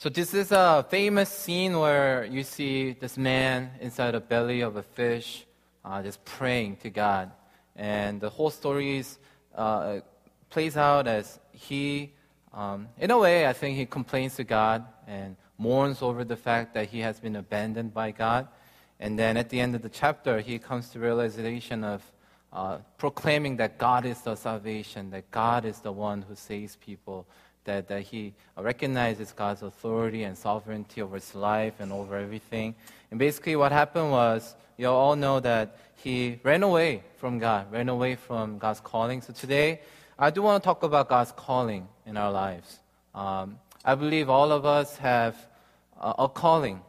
So this is a famous scene where you see this man inside the belly of a fish, uh, just praying to God, and the whole story is, uh, plays out as he, um, in a way, I think he complains to God and mourns over the fact that he has been abandoned by God, and then at the end of the chapter, he comes to realization of uh, proclaiming that God is the salvation, that God is the one who saves people that, that he recognizes God's authority and sovereignty over his life and over everything. And basically, what happened was, you all know that he ran away from God, ran away from God's calling. So today, I do want to talk about God's calling in our lives. Um, I believe all of us have a, a calling.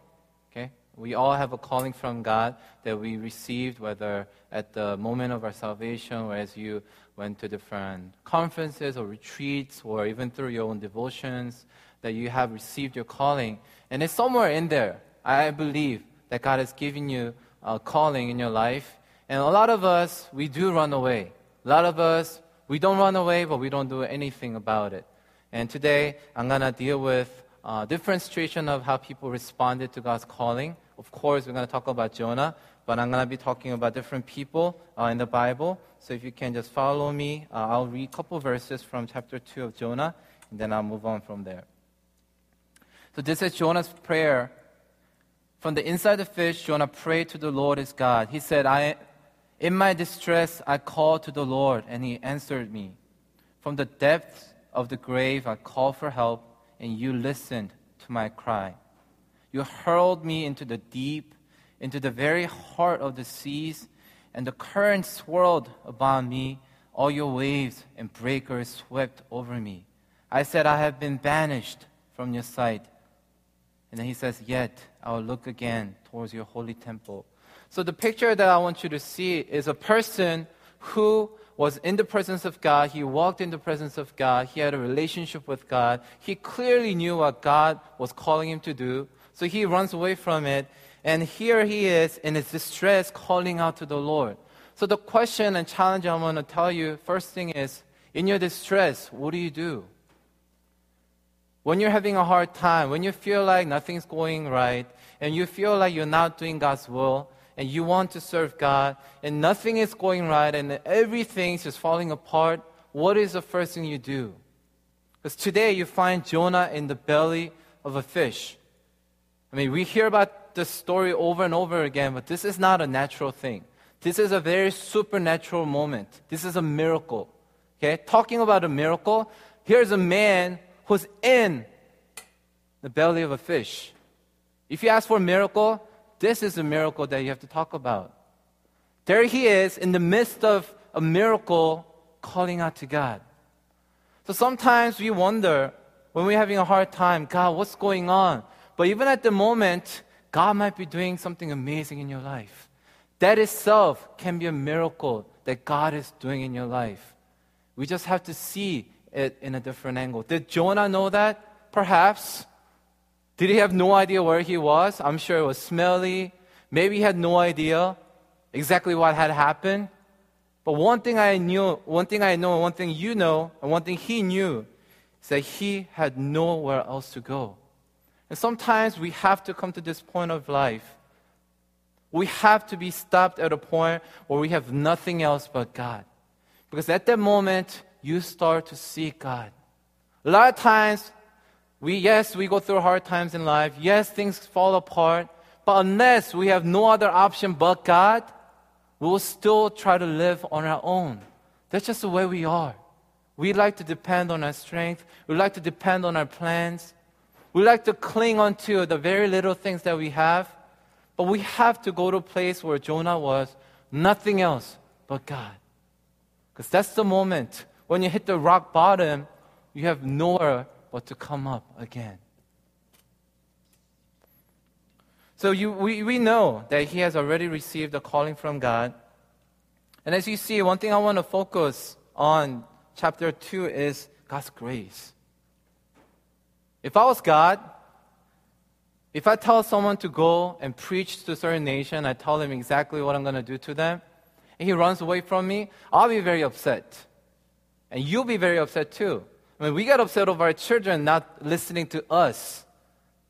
Okay, we all have a calling from God that we received, whether at the moment of our salvation or as you went to different conferences or retreats or even through your own devotions that you have received your calling. And it's somewhere in there. I believe that God has given you a calling in your life. And a lot of us, we do run away. A lot of us, we don't run away, but we don't do anything about it. And today, I'm going to deal with a different situation of how people responded to God's calling. Of course, we're going to talk about Jonah, but I'm going to be talking about different people uh, in the Bible. So if you can just follow me, uh, I'll read a couple verses from chapter 2 of Jonah, and then I'll move on from there. So this is Jonah's prayer. From the inside of the fish, Jonah prayed to the Lord his God. He said, I, In my distress, I called to the Lord, and he answered me. From the depths of the grave, I called for help, and you listened to my cry. You hurled me into the deep into the very heart of the seas, and the current swirled about me. All your waves and breakers swept over me. I said, I have been banished from your sight. And then he says, Yet I will look again towards your holy temple. So the picture that I want you to see is a person who was in the presence of God. He walked in the presence of God. He had a relationship with God. He clearly knew what God was calling him to do. So he runs away from it. And here he is in his distress calling out to the Lord. So the question and challenge I want to tell you first thing is in your distress, what do you do? When you're having a hard time, when you feel like nothing's going right, and you feel like you're not doing God's will, and you want to serve God, and nothing is going right, and everything's just falling apart, what is the first thing you do? Because today you find Jonah in the belly of a fish. I mean, we hear about the story over and over again, but this is not a natural thing. This is a very supernatural moment. This is a miracle. Okay? Talking about a miracle, here's a man who's in the belly of a fish. If you ask for a miracle, this is a miracle that you have to talk about. There he is in the midst of a miracle calling out to God. So sometimes we wonder when we're having a hard time, God, what's going on? But even at the moment, God might be doing something amazing in your life. That itself can be a miracle that God is doing in your life. We just have to see it in a different angle. Did Jonah know that? Perhaps. Did he have no idea where he was? I'm sure it was smelly. Maybe he had no idea exactly what had happened. But one thing I knew, one thing I know, one thing you know, and one thing he knew is that he had nowhere else to go. And sometimes we have to come to this point of life. We have to be stopped at a point where we have nothing else but God. Because at that moment, you start to seek God. A lot of times, we, yes, we go through hard times in life. Yes, things fall apart. But unless we have no other option but God, we will still try to live on our own. That's just the way we are. We like to depend on our strength. We like to depend on our plans. We like to cling onto the very little things that we have, but we have to go to a place where Jonah was, nothing else but God. Because that's the moment when you hit the rock bottom, you have nowhere but to come up again. So you, we, we know that he has already received a calling from God. And as you see, one thing I want to focus on chapter 2 is God's grace. If I was God, if I tell someone to go and preach to a certain nation, I tell them exactly what I'm going to do to them, and he runs away from me, I'll be very upset. And you'll be very upset too. I mean, we get upset over our children not listening to us.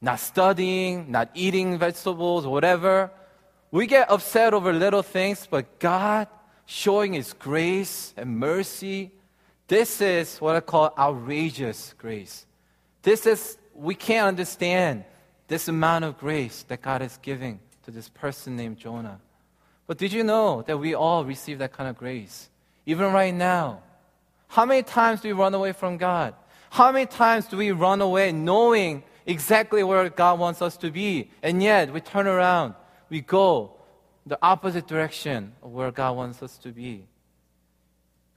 not studying, not eating vegetables, whatever. We get upset over little things, but God showing His grace and mercy, this is what I call outrageous grace. This is, we can't understand this amount of grace that God is giving to this person named Jonah. But did you know that we all receive that kind of grace? Even right now. How many times do we run away from God? How many times do we run away knowing exactly where God wants us to be? And yet we turn around, we go the opposite direction of where God wants us to be.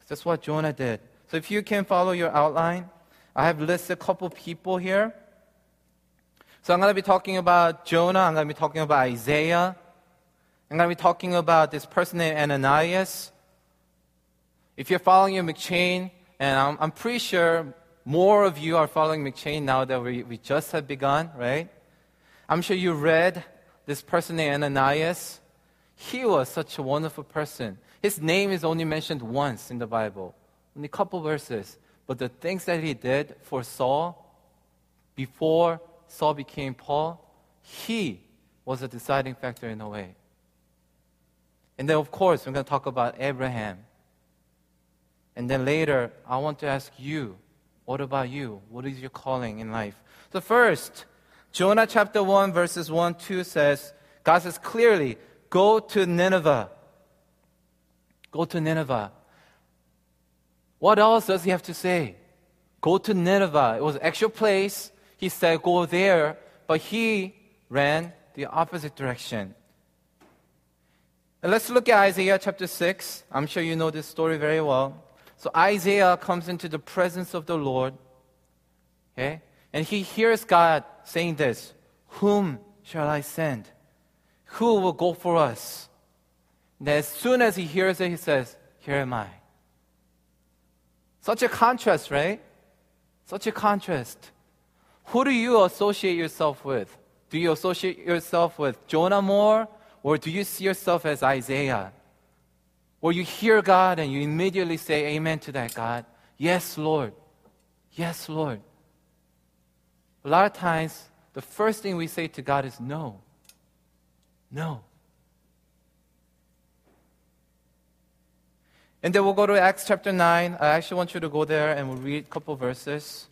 That's what Jonah did. So if you can follow your outline, I have listed a couple people here. So I'm going to be talking about Jonah, I'm going to be talking about Isaiah, I'm going to be talking about this person named Ananias. If you're following your M'Cheyne, and I'm, I'm pretty sure more of you are following M'Cheyne now that we, we just have begun, right? I'm sure you read this person named Ananias. He was such a wonderful person. His name is only mentioned once in the Bible, only a couple verses. But the things that he did for Saul before Saul became Paul, he was a deciding factor in a way. And then, of course, we're going to talk about Abraham. And then later, I want to ask you what about you? What is your calling in life? So, first, Jonah chapter 1, verses 1 2 says, God says clearly, go to Nineveh. Go to Nineveh. What else does he have to say? Go to Nineveh. It was an actual place. He said, go there. But he ran the opposite direction. And let's look at Isaiah chapter 6. I'm sure you know this story very well. So Isaiah comes into the presence of the Lord. Okay? And he hears God saying this Whom shall I send? Who will go for us? And as soon as he hears it, he says, Here am I. Such a contrast, right? Such a contrast. Who do you associate yourself with? Do you associate yourself with Jonah more, or do you see yourself as Isaiah? Or you hear God and you immediately say amen to that, God. Yes, Lord. Yes, Lord. A lot of times, the first thing we say to God is no. No. And then we'll go to Acts chapter 9. I actually want you to go there and we'll read a couple verses.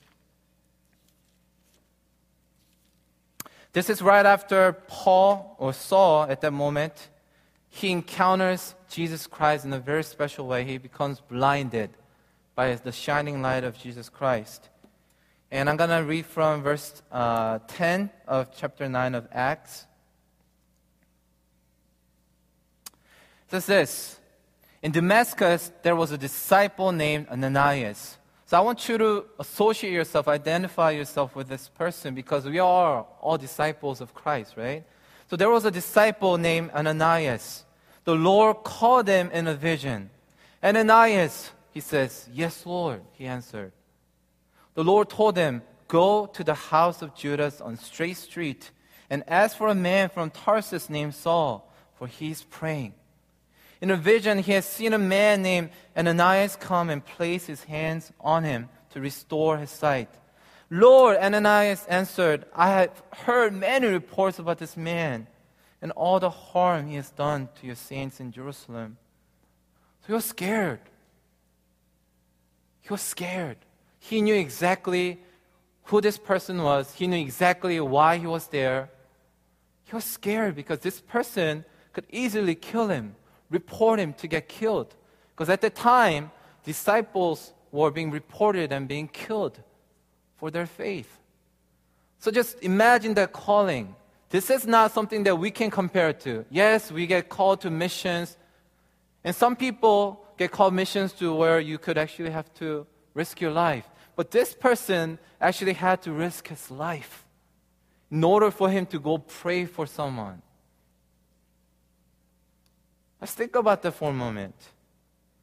This is right after Paul or Saul at that moment he encounters Jesus Christ in a very special way. He becomes blinded by the shining light of Jesus Christ. And I'm going to read from verse uh, 10 of chapter 9 of Acts. It says this In Damascus, there was a disciple named Ananias. So I want you to associate yourself, identify yourself with this person because we are all disciples of Christ, right? So there was a disciple named Ananias. The Lord called him in a vision. Ananias, he says, Yes, Lord, he answered. The Lord told him, Go to the house of Judas on Straight Street and ask for a man from Tarsus named Saul, for he is praying. In a vision, he has seen a man named Ananias come and place his hands on him to restore his sight. Lord, Ananias answered, I have heard many reports about this man and all the harm he has done to your saints in Jerusalem. So he was scared. He was scared. He knew exactly who this person was, he knew exactly why he was there. He was scared because this person could easily kill him, report him to get killed. Because at the time, disciples were being reported and being killed for their faith. So just imagine that calling. This is not something that we can compare to. Yes, we get called to missions, and some people get called missions to where you could actually have to risk your life. But this person actually had to risk his life in order for him to go pray for someone. Let's think about that for a moment.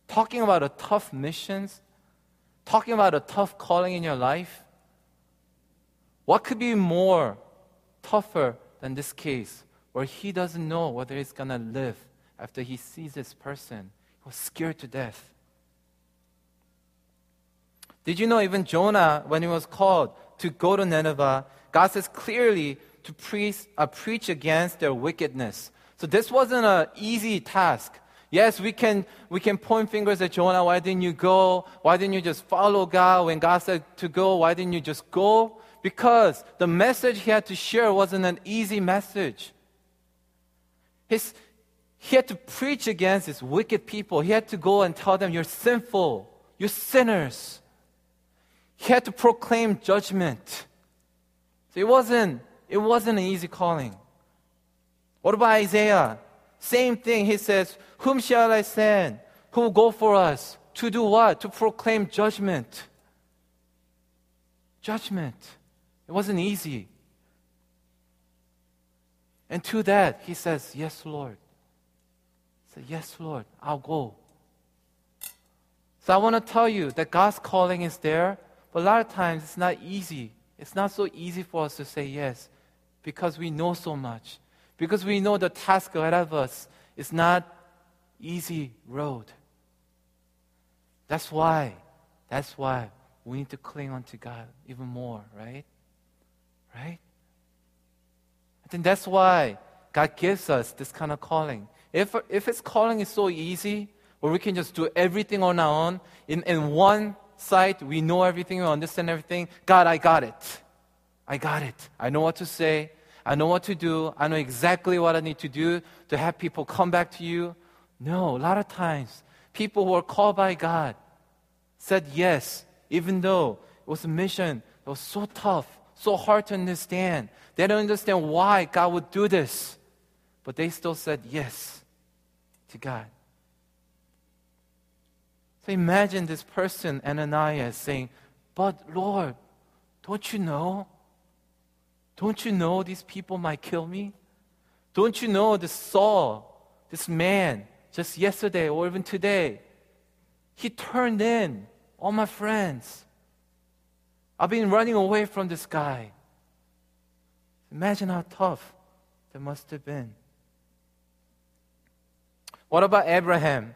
Talking about a tough missions, talking about a tough calling in your life, what could be more tougher than this case where he doesn't know whether he's going to live after he sees this person? He was scared to death. Did you know even Jonah, when he was called to go to Nineveh, God says clearly to preach, uh, preach against their wickedness. So this wasn't an easy task. Yes, we can, we can point fingers at Jonah. Why didn't you go? Why didn't you just follow God when God said to go? Why didn't you just go? Because the message he had to share wasn't an easy message. His, he had to preach against these wicked people. He had to go and tell them, You're sinful, you're sinners. He had to proclaim judgment. So it wasn't, it wasn't an easy calling. What about Isaiah? Same thing. He says, Whom shall I send? Who will go for us? To do what? To proclaim judgment. Judgment. It wasn't easy. And to that, he says, Yes, Lord. Said, Yes, Lord, I'll go. So I want to tell you that God's calling is there, but a lot of times it's not easy. It's not so easy for us to say yes because we know so much. Because we know the task ahead of us is not easy road. That's why, that's why we need to cling on to God even more, right? Right? I think that's why God gives us this kind of calling. If, if His calling is so easy, where we can just do everything on our own, in, in one sight, we know everything, we understand everything. God, I got it. I got it. I know what to say. I know what to do. I know exactly what I need to do to have people come back to you. No, a lot of times, people who are called by God said yes, even though it was a mission that was so tough, so hard to understand. They don't understand why God would do this. But they still said yes to God. So imagine this person, Ananias, saying, But Lord, don't you know? Don't you know these people might kill me? Don't you know this Saul, this man, just yesterday or even today, he turned in all my friends. I've been running away from this guy. Imagine how tough that must have been. What about Abraham?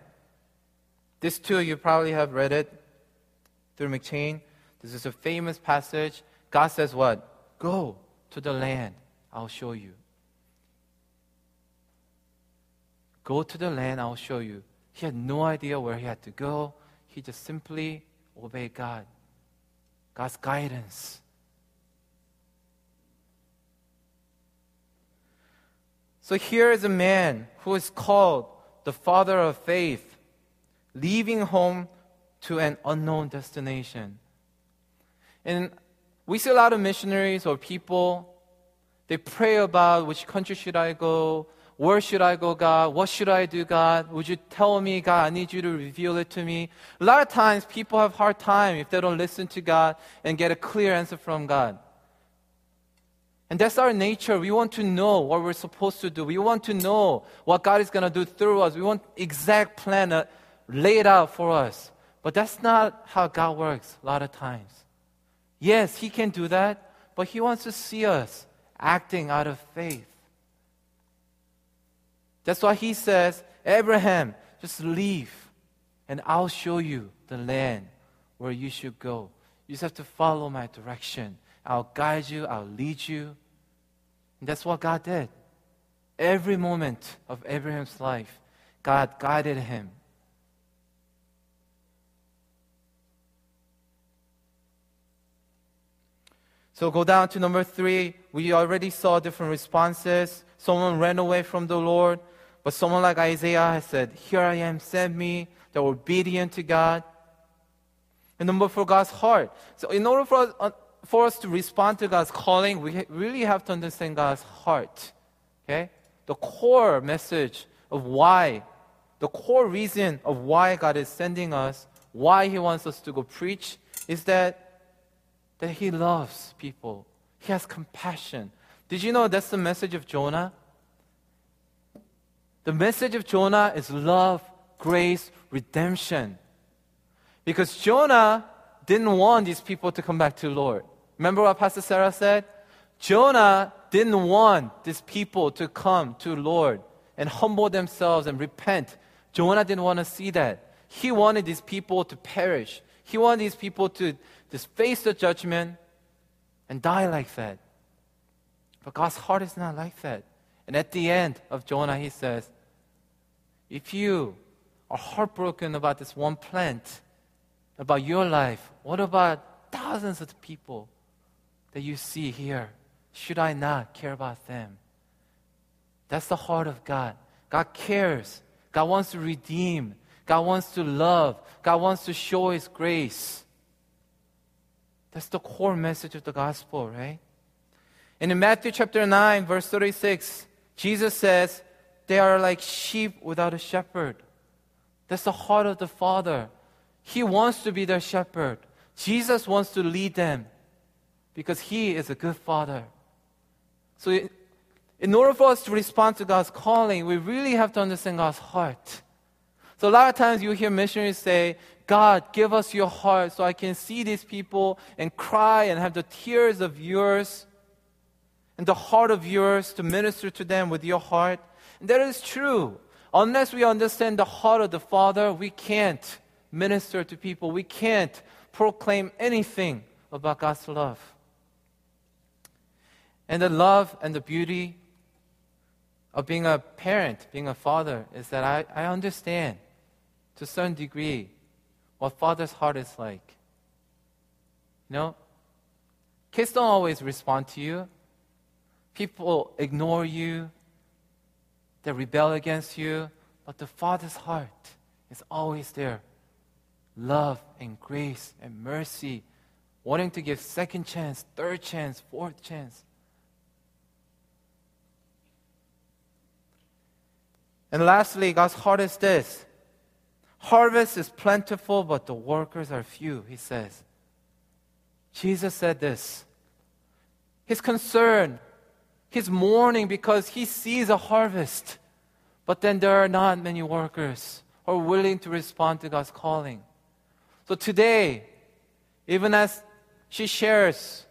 This too, you probably have read it through M'Cheyne. This is a famous passage. God says, What? Go to the land I'll show you. Go to the land I'll show you. He had no idea where he had to go. He just simply obeyed God, God's guidance. So here is a man who is called the father of faith, leaving home to an unknown destination. And we see a lot of missionaries or people, they pray about which country should I go? Where should I go, God? What should I do, God? Would you tell me, God? I need you to reveal it to me. A lot of times people have hard time if they don't listen to God and get a clear answer from God. And that's our nature. We want to know what we're supposed to do. We want to know what God is going to do through us. We want exact plan uh, laid out for us. But that's not how God works a lot of times. Yes, He can do that, but He wants to see us acting out of faith. That's why He says, Abraham, just leave, and I'll show you the land where you should go. You just have to follow my direction. I'll guide you, I'll lead you. And that's what God did. Every moment of Abraham's life, God guided him So go down to number three. We already saw different responses. Someone ran away from the Lord, but someone like Isaiah has said, Here I am, send me. They're obedient to God. And number four, God's heart. So in order for us, uh, for us to respond to God's calling, we really have to understand God's heart. Okay? The core message of why, the core reason of why God is sending us, why He wants us to go preach, is that that he loves people. He has compassion. Did you know that's the message of Jonah? The message of Jonah is love, grace, redemption. Because Jonah didn't want these people to come back to the Lord. Remember what Pastor Sarah said? Jonah didn't want these people to come to the Lord and humble themselves and repent. Jonah didn't want to see that. He wanted these people to perish. He wanted these people to just face the judgment and die like that. But God's heart is not like that. And at the end of Jonah, he says, If you are heartbroken about this one plant, about your life, what about thousands of people that you see here? Should I not care about them? That's the heart of God. God cares. God wants to redeem. God wants to love. God wants to show His grace. That's the core message of the gospel, right? And in Matthew chapter 9, verse 36, Jesus says, They are like sheep without a shepherd. That's the heart of the Father. He wants to be their shepherd. Jesus wants to lead them because He is a good Father. So, in order for us to respond to God's calling, we really have to understand God's heart. So, a lot of times you hear missionaries say, God, give us your heart so I can see these people and cry and have the tears of yours and the heart of yours to minister to them with your heart. And that is true. Unless we understand the heart of the Father, we can't minister to people. We can't proclaim anything about God's love. And the love and the beauty of being a parent, being a father, is that I, I understand to certain degree what father's heart is like. You know, kids don't always respond to you. People ignore you, they rebel against you, but the father's heart is always there. Love and grace and mercy, wanting to give second chance, third chance, fourth chance. And lastly, God's heart is this Harvest is plentiful, but the workers are few, he says. Jesus said this. His concern, his mourning because he sees a harvest, but then there are not many workers who are willing to respond to God's calling. So today, even as she shares,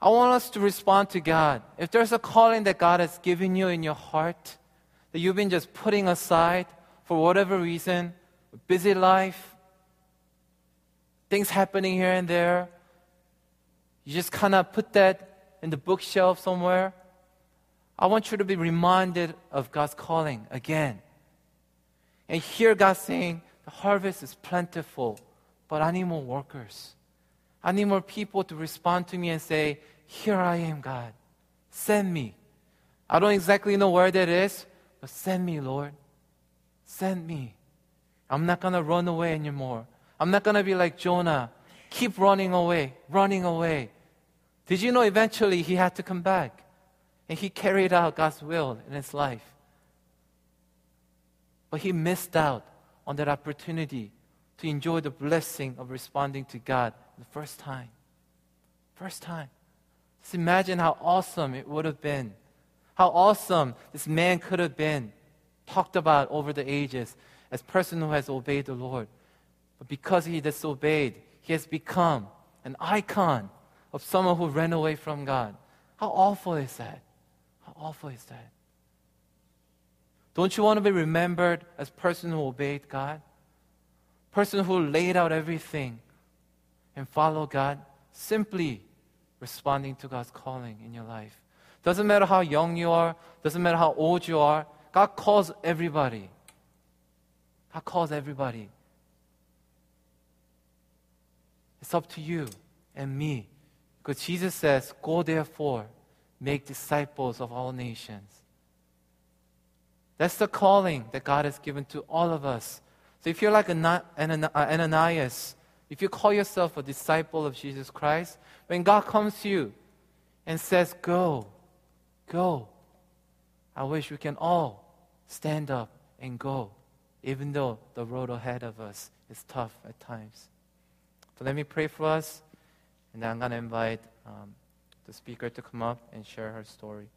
I want us to respond to God. If there's a calling that God has given you in your heart, that you've been just putting aside for whatever reason, busy life, things happening here and there, you just kind of put that in the bookshelf somewhere. I want you to be reminded of God's calling again. And hear God saying, The harvest is plentiful, but I need more workers. I need more people to respond to me and say, Here I am, God. Send me. I don't exactly know where that is, but send me, Lord. Send me. I'm not going to run away anymore. I'm not going to be like Jonah. Keep running away, running away. Did you know eventually he had to come back? And he carried out God's will in his life. But he missed out on that opportunity to enjoy the blessing of responding to God the first time. First time. Just imagine how awesome it would have been how awesome this man could have been, talked about over the ages as person who has obeyed the Lord. But because he disobeyed, he has become an icon of someone who ran away from God. How awful is that? How awful is that? Don't you want to be remembered as person who obeyed God? Person who laid out everything and followed God, simply responding to God's calling in your life. Doesn't matter how young you are, doesn't matter how old you are, God calls everybody. God calls everybody. It's up to you and me. Because Jesus says, Go therefore, make disciples of all nations. That's the calling that God has given to all of us. So if you're like uh, Ananias, if you call yourself a disciple of Jesus Christ, when God comes to you and says, Go, Go. I wish we can all stand up and go, even though the road ahead of us is tough at times. So let me pray for us, and I'm going to invite um, the speaker to come up and share her story.